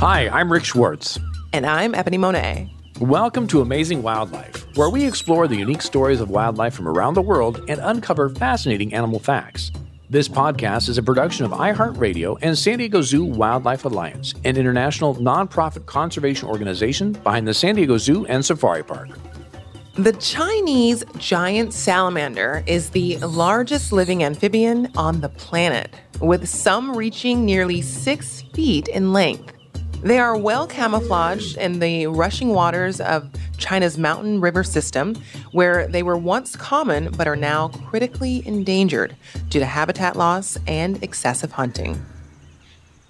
Hi, I'm Rick Schwartz. And I'm Ebony Monet. Welcome to Amazing Wildlife, where we explore the unique stories of wildlife from around the world and uncover fascinating animal facts. This podcast is a production of iHeartRadio and San Diego Zoo Wildlife Alliance, an international nonprofit conservation organization behind the San Diego Zoo and Safari Park. The Chinese giant salamander is the largest living amphibian on the planet, with some reaching nearly six feet in length. They are well camouflaged in the rushing waters of China's mountain river system, where they were once common but are now critically endangered due to habitat loss and excessive hunting.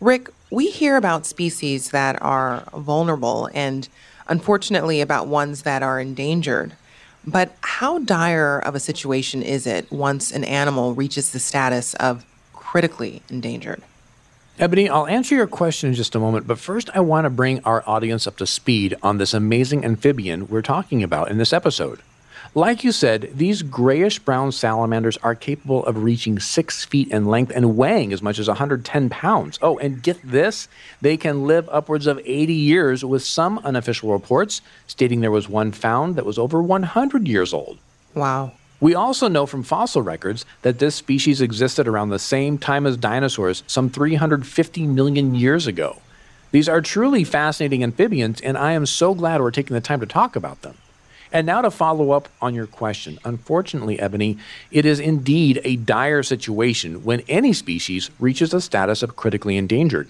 Rick, we hear about species that are vulnerable and unfortunately about ones that are endangered. But how dire of a situation is it once an animal reaches the status of critically endangered? Ebony, I'll answer your question in just a moment, but first I want to bring our audience up to speed on this amazing amphibian we're talking about in this episode. Like you said, these grayish brown salamanders are capable of reaching six feet in length and weighing as much as 110 pounds. Oh, and get this they can live upwards of 80 years, with some unofficial reports stating there was one found that was over 100 years old. Wow. We also know from fossil records that this species existed around the same time as dinosaurs, some 350 million years ago. These are truly fascinating amphibians, and I am so glad we're taking the time to talk about them. And now to follow up on your question. Unfortunately, Ebony, it is indeed a dire situation when any species reaches a status of critically endangered.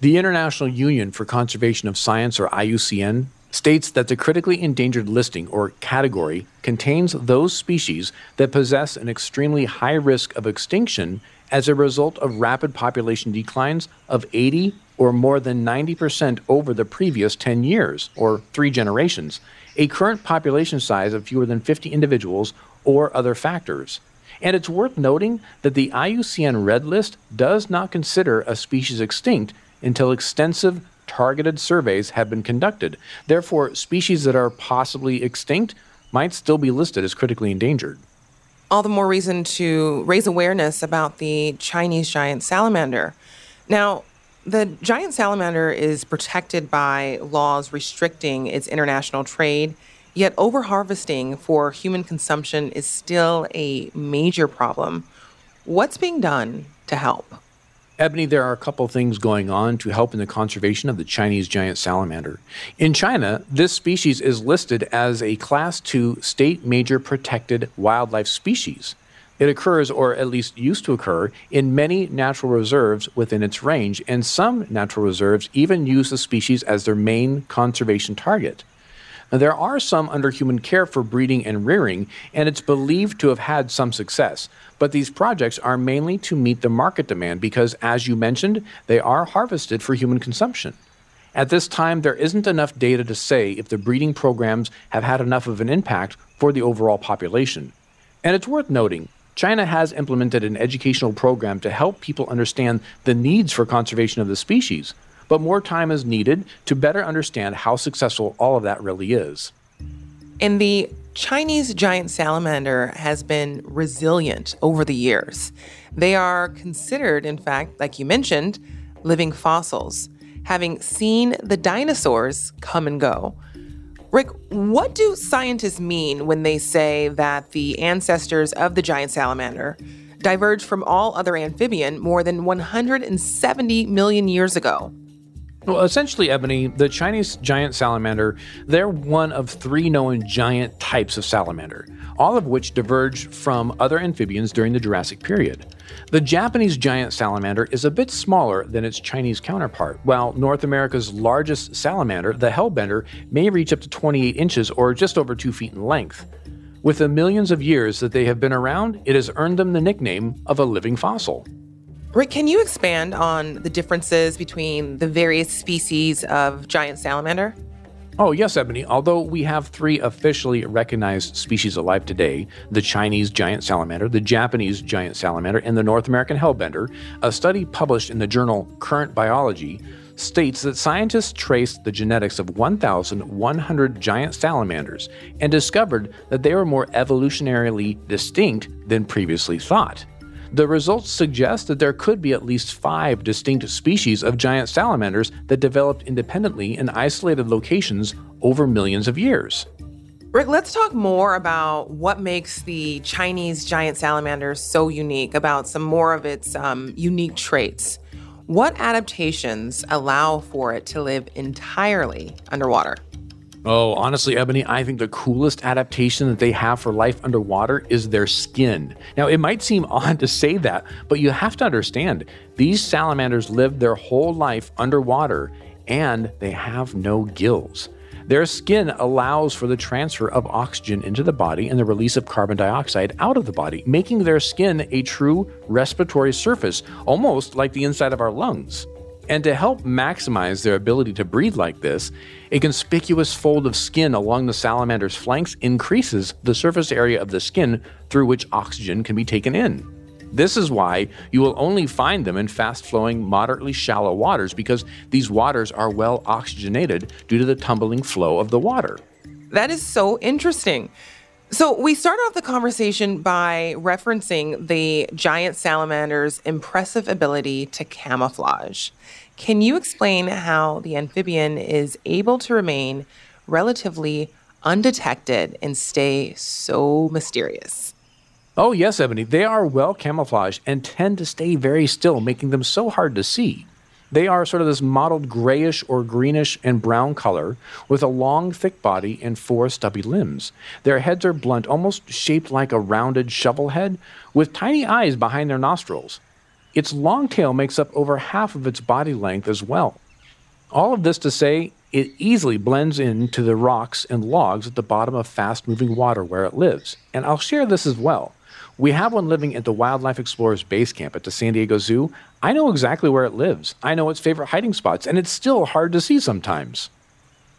The International Union for Conservation of Science, or IUCN, states that the critically endangered listing or category contains those species that possess an extremely high risk of extinction as a result of rapid population declines of 80 or more than 90% over the previous 10 years or three generations, a current population size of fewer than 50 individuals or other factors. And it's worth noting that the IUCN Red List does not consider a species extinct until extensive targeted surveys have been conducted. Therefore, species that are possibly extinct might still be listed as critically endangered. All the more reason to raise awareness about the Chinese giant salamander. Now, the giant salamander is protected by laws restricting its international trade, yet overharvesting for human consumption is still a major problem. What's being done to help? Ebony, there are a couple things going on to help in the conservation of the Chinese giant salamander. In China, this species is listed as a Class II state major protected wildlife species. It occurs, or at least used to occur, in many natural reserves within its range, and some natural reserves even use the species as their main conservation target. Now, there are some under human care for breeding and rearing, and it's believed to have had some success. But these projects are mainly to meet the market demand because, as you mentioned, they are harvested for human consumption. At this time, there isn't enough data to say if the breeding programs have had enough of an impact for the overall population. And it's worth noting China has implemented an educational program to help people understand the needs for conservation of the species but more time is needed to better understand how successful all of that really is. And the Chinese giant salamander has been resilient over the years. They are considered, in fact, like you mentioned, living fossils, having seen the dinosaurs come and go. Rick, what do scientists mean when they say that the ancestors of the giant salamander diverged from all other amphibian more than 170 million years ago? Well, essentially, Ebony, the Chinese giant salamander, they're one of three known giant types of salamander, all of which diverged from other amphibians during the Jurassic period. The Japanese giant salamander is a bit smaller than its Chinese counterpart, while North America's largest salamander, the hellbender, may reach up to 28 inches or just over 2 feet in length. With the millions of years that they have been around, it has earned them the nickname of a living fossil. Rick, can you expand on the differences between the various species of giant salamander? Oh, yes, Ebony. Although we have three officially recognized species alive today the Chinese giant salamander, the Japanese giant salamander, and the North American hellbender, a study published in the journal Current Biology states that scientists traced the genetics of 1,100 giant salamanders and discovered that they were more evolutionarily distinct than previously thought. The results suggest that there could be at least five distinct species of giant salamanders that developed independently in isolated locations over millions of years. Rick, let's talk more about what makes the Chinese giant salamander so unique, about some more of its um, unique traits. What adaptations allow for it to live entirely underwater? Oh, honestly, Ebony, I think the coolest adaptation that they have for life underwater is their skin. Now, it might seem odd to say that, but you have to understand these salamanders live their whole life underwater and they have no gills. Their skin allows for the transfer of oxygen into the body and the release of carbon dioxide out of the body, making their skin a true respiratory surface, almost like the inside of our lungs. And to help maximize their ability to breathe like this, a conspicuous fold of skin along the salamander's flanks increases the surface area of the skin through which oxygen can be taken in. This is why you will only find them in fast flowing, moderately shallow waters because these waters are well oxygenated due to the tumbling flow of the water. That is so interesting. So, we start off the conversation by referencing the giant salamander's impressive ability to camouflage. Can you explain how the amphibian is able to remain relatively undetected and stay so mysterious? Oh, yes, Ebony. They are well camouflaged and tend to stay very still, making them so hard to see. They are sort of this mottled grayish or greenish and brown color with a long, thick body and four stubby limbs. Their heads are blunt, almost shaped like a rounded shovel head, with tiny eyes behind their nostrils. Its long tail makes up over half of its body length as well. All of this to say, it easily blends into the rocks and logs at the bottom of fast moving water where it lives. And I'll share this as well. We have one living at the Wildlife Explorers Base Camp at the San Diego Zoo. I know exactly where it lives. I know its favorite hiding spots, and it's still hard to see sometimes.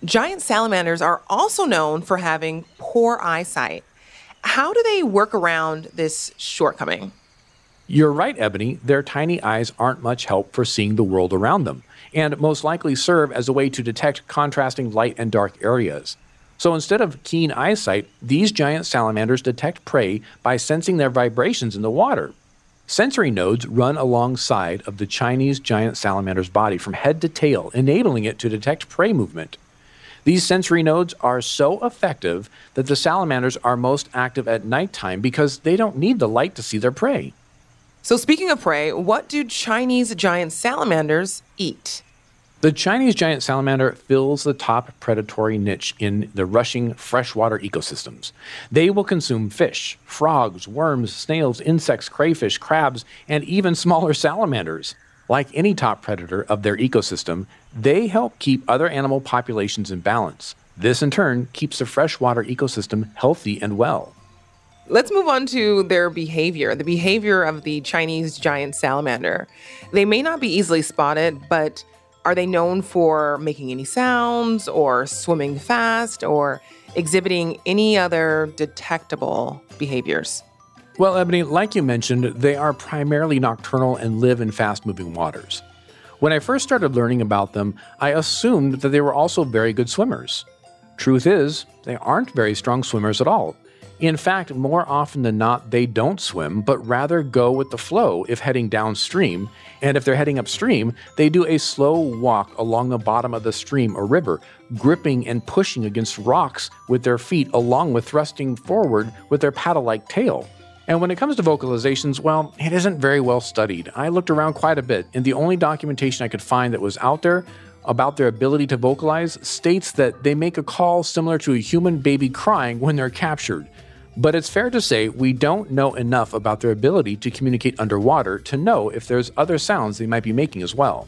Giant salamanders are also known for having poor eyesight. How do they work around this shortcoming? You're right, Ebony. Their tiny eyes aren't much help for seeing the world around them, and most likely serve as a way to detect contrasting light and dark areas. So instead of keen eyesight, these giant salamanders detect prey by sensing their vibrations in the water. Sensory nodes run alongside of the Chinese giant salamander's body from head to tail, enabling it to detect prey movement. These sensory nodes are so effective that the salamanders are most active at nighttime because they don't need the light to see their prey. So, speaking of prey, what do Chinese giant salamanders eat? The Chinese giant salamander fills the top predatory niche in the rushing freshwater ecosystems. They will consume fish, frogs, worms, snails, insects, crayfish, crabs, and even smaller salamanders. Like any top predator of their ecosystem, they help keep other animal populations in balance. This, in turn, keeps the freshwater ecosystem healthy and well. Let's move on to their behavior, the behavior of the Chinese giant salamander. They may not be easily spotted, but are they known for making any sounds or swimming fast or exhibiting any other detectable behaviors? Well, Ebony, like you mentioned, they are primarily nocturnal and live in fast moving waters. When I first started learning about them, I assumed that they were also very good swimmers. Truth is, they aren't very strong swimmers at all. In fact, more often than not, they don't swim, but rather go with the flow if heading downstream. And if they're heading upstream, they do a slow walk along the bottom of the stream or river, gripping and pushing against rocks with their feet, along with thrusting forward with their paddle like tail. And when it comes to vocalizations, well, it isn't very well studied. I looked around quite a bit, and the only documentation I could find that was out there about their ability to vocalize states that they make a call similar to a human baby crying when they're captured. But it's fair to say we don't know enough about their ability to communicate underwater to know if there's other sounds they might be making as well.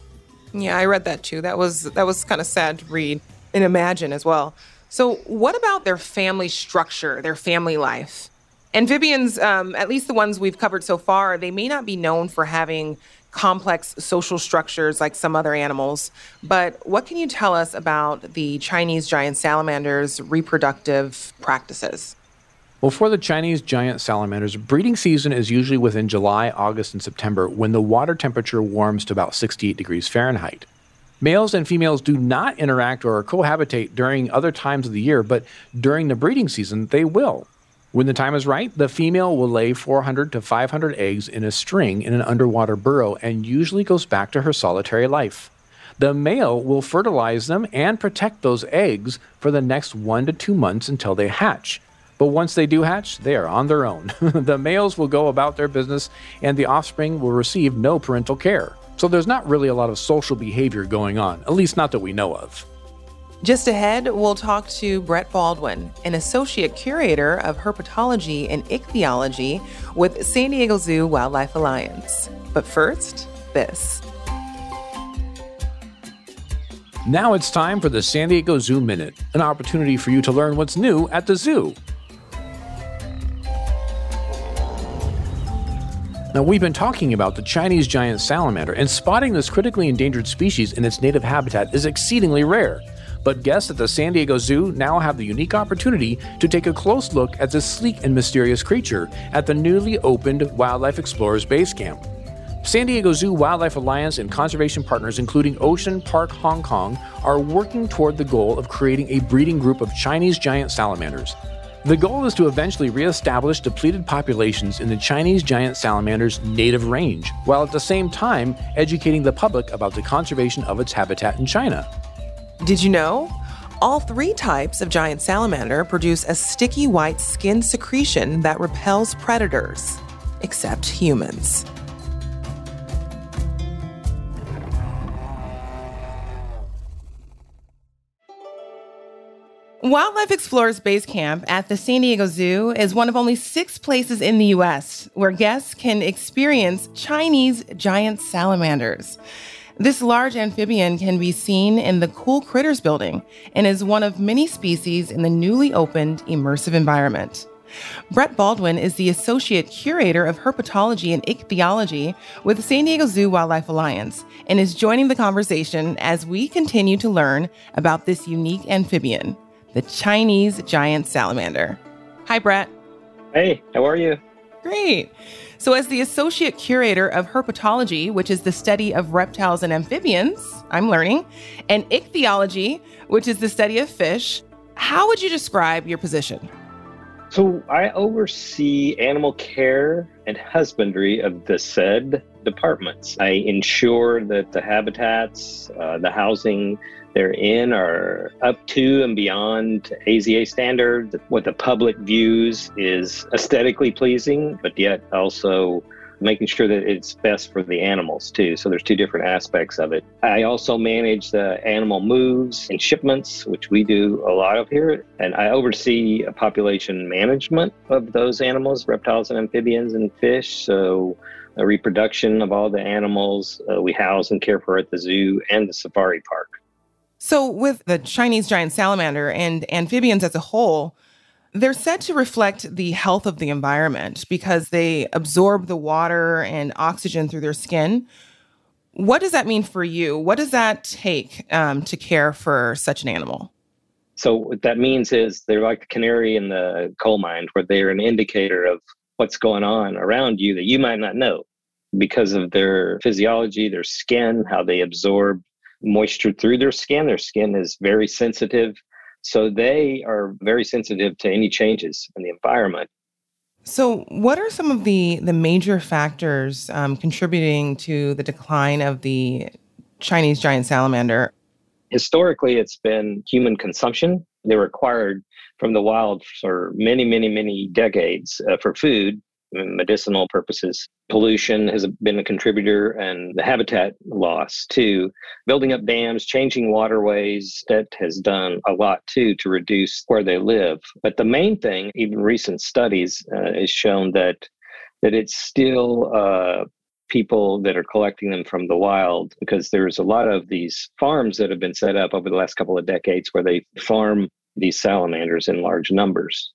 Yeah, I read that too. That was that was kind of sad to read and imagine as well. So, what about their family structure, their family life? Amphibians, um, at least the ones we've covered so far, they may not be known for having complex social structures like some other animals. But what can you tell us about the Chinese giant salamander's reproductive practices? Well, for the Chinese giant salamanders, breeding season is usually within July, August, and September when the water temperature warms to about 68 degrees Fahrenheit. Males and females do not interact or cohabitate during other times of the year, but during the breeding season, they will. When the time is right, the female will lay 400 to 500 eggs in a string in an underwater burrow and usually goes back to her solitary life. The male will fertilize them and protect those eggs for the next one to two months until they hatch. But once they do hatch, they are on their own. the males will go about their business and the offspring will receive no parental care. So there's not really a lot of social behavior going on, at least not that we know of. Just ahead, we'll talk to Brett Baldwin, an associate curator of herpetology and ichthyology with San Diego Zoo Wildlife Alliance. But first, this. Now it's time for the San Diego Zoo Minute, an opportunity for you to learn what's new at the zoo. Now, we've been talking about the Chinese giant salamander, and spotting this critically endangered species in its native habitat is exceedingly rare. But guests at the San Diego Zoo now have the unique opportunity to take a close look at this sleek and mysterious creature at the newly opened Wildlife Explorers Base Camp. San Diego Zoo Wildlife Alliance and conservation partners, including Ocean Park Hong Kong, are working toward the goal of creating a breeding group of Chinese giant salamanders. The goal is to eventually reestablish depleted populations in the Chinese giant salamander's native range, while at the same time educating the public about the conservation of its habitat in China. Did you know? All three types of giant salamander produce a sticky white skin secretion that repels predators, except humans. Wildlife Explorers Base Camp at the San Diego Zoo is one of only six places in the U.S. where guests can experience Chinese giant salamanders. This large amphibian can be seen in the Cool Critters building and is one of many species in the newly opened immersive environment. Brett Baldwin is the Associate Curator of Herpetology and Ichthyology with the San Diego Zoo Wildlife Alliance and is joining the conversation as we continue to learn about this unique amphibian the Chinese giant salamander. Hi, Brett. Hey, how are you? Great. So, as the associate curator of herpetology, which is the study of reptiles and amphibians, I'm learning, and ichthyology, which is the study of fish, how would you describe your position? So, I oversee animal care and husbandry of the said departments. I ensure that the habitats, uh, the housing, they're in are up to and beyond AZA standard. What the public views is aesthetically pleasing, but yet also making sure that it's best for the animals too. So there's two different aspects of it. I also manage the animal moves and shipments, which we do a lot of here, and I oversee a population management of those animals, reptiles and amphibians and fish. So a reproduction of all the animals uh, we house and care for at the zoo and the safari park. So, with the Chinese giant salamander and amphibians as a whole, they're said to reflect the health of the environment because they absorb the water and oxygen through their skin. What does that mean for you? What does that take um, to care for such an animal? So, what that means is they're like a canary in the coal mine, where they're an indicator of what's going on around you that you might not know because of their physiology, their skin, how they absorb moisture through their skin. Their skin is very sensitive. So they are very sensitive to any changes in the environment. So, what are some of the the major factors um, contributing to the decline of the Chinese giant salamander? Historically, it's been human consumption. They were acquired from the wild for many, many, many decades uh, for food, medicinal purposes. Pollution has been a contributor and the habitat loss too. Building up dams, changing waterways, that has done a lot too to reduce where they live. But the main thing, even recent studies, uh, has shown that that it's still uh, people that are collecting them from the wild because there's a lot of these farms that have been set up over the last couple of decades where they farm these salamanders in large numbers.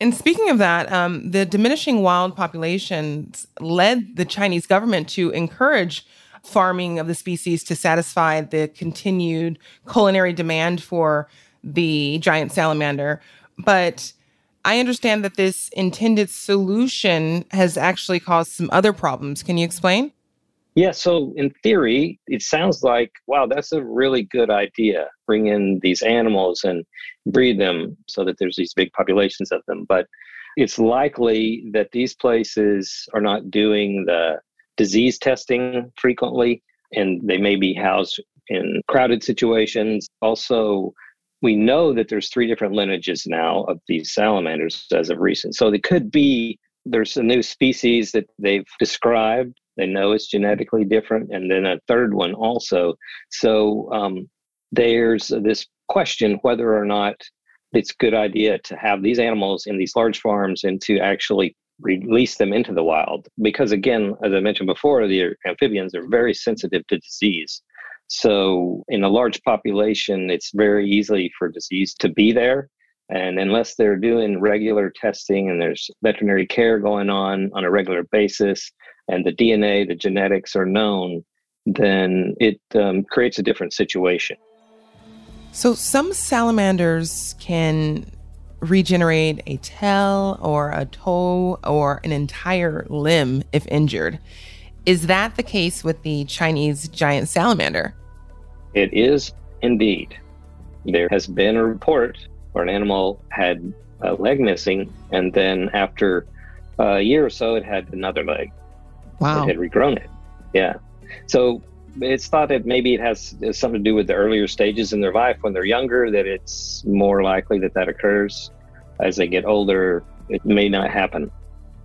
And speaking of that, um, the diminishing wild populations led the Chinese government to encourage farming of the species to satisfy the continued culinary demand for the giant salamander. But I understand that this intended solution has actually caused some other problems. Can you explain? Yeah, so in theory, it sounds like, wow, that's a really good idea. Bring in these animals and breed them so that there's these big populations of them. But it's likely that these places are not doing the disease testing frequently and they may be housed in crowded situations. Also, we know that there's three different lineages now of these salamanders as of recent. So they could be there's a new species that they've described. They know it's genetically different, and then a third one also. So um, there's this question whether or not it's a good idea to have these animals in these large farms and to actually release them into the wild. Because again as i mentioned before the amphibians are very sensitive to disease. So in a large population it's very easy for disease to be there. And unless they're doing regular testing and there's veterinary care going on on a regular basis and the dna the genetics are known then it um, creates a different situation so some salamanders can regenerate a tail or a toe or an entire limb if injured. Is that the case with the Chinese giant salamander? It is indeed. There has been a report where an animal had a leg missing, and then after a year or so, it had another leg. Wow. It had regrown it. Yeah. So it's thought that maybe it has something to do with the earlier stages in their life when they're younger that it's more likely that that occurs as they get older. It may not happen.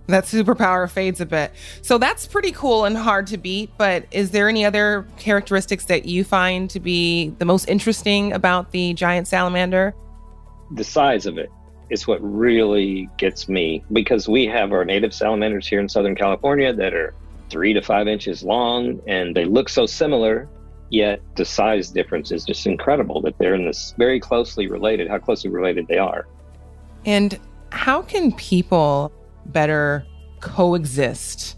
That superpower fades a bit. So that's pretty cool and hard to beat but is there any other characteristics that you find to be the most interesting about the giant salamander? The size of it is what really gets me because we have our native salamanders here in southern california that are three to five inches long, and they look so similar. Yet the size difference is just incredible that they're in this very closely related, how closely related they are. And how can people better coexist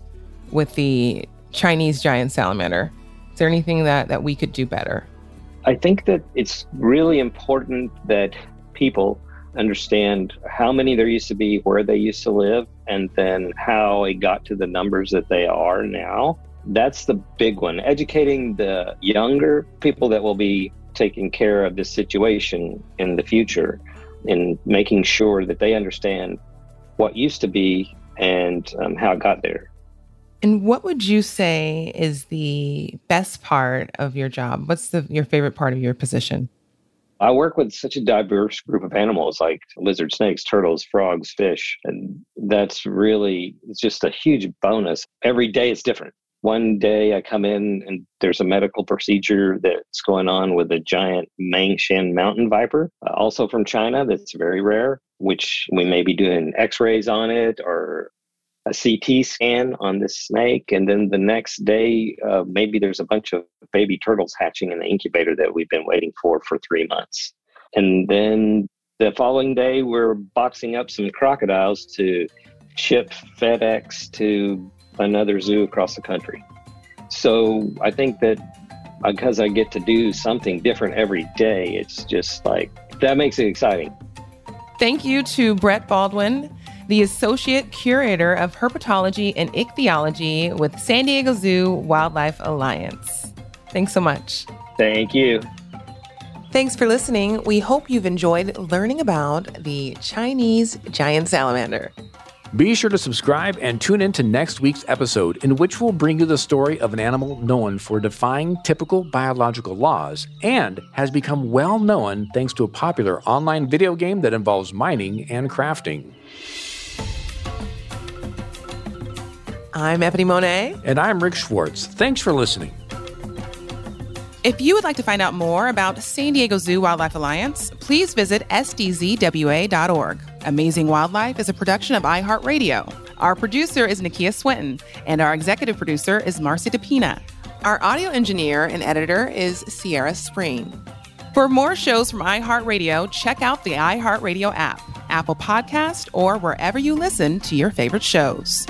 with the Chinese giant salamander? Is there anything that, that we could do better? I think that it's really important that people understand how many there used to be, where they used to live, and then how it got to the numbers that they are now. That's the big one. Educating the younger people that will be taking care of this situation in the future and making sure that they understand what used to be and um, how it got there. And what would you say is the best part of your job? What's the, your favorite part of your position? I work with such a diverse group of animals like lizards, snakes, turtles, frogs, fish. And that's really, it's just a huge bonus. Every day it's different. One day I come in and there's a medical procedure that's going on with a giant Mangshan mountain viper, uh, also from China, that's very rare, which we may be doing x rays on it or a CT scan on this snake, and then the next day, uh, maybe there's a bunch of baby turtles hatching in the incubator that we've been waiting for for three months. And then the following day, we're boxing up some crocodiles to ship FedEx to another zoo across the country. So I think that because I get to do something different every day, it's just like that makes it exciting. Thank you to Brett Baldwin the Associate Curator of Herpetology and Ichthyology with San Diego Zoo Wildlife Alliance. Thanks so much. Thank you. Thanks for listening. We hope you've enjoyed learning about the Chinese giant salamander. Be sure to subscribe and tune in to next week's episode, in which we'll bring you the story of an animal known for defying typical biological laws and has become well known thanks to a popular online video game that involves mining and crafting. I'm Ebony Monet. And I'm Rick Schwartz. Thanks for listening. If you would like to find out more about San Diego Zoo Wildlife Alliance, please visit sdzwa.org. Amazing Wildlife is a production of iHeartRadio. Our producer is Nakia Swinton, and our executive producer is Marcy DePina. Our audio engineer and editor is Sierra Spreen. For more shows from iHeartRadio, check out the iHeartRadio app, Apple Podcast, or wherever you listen to your favorite shows.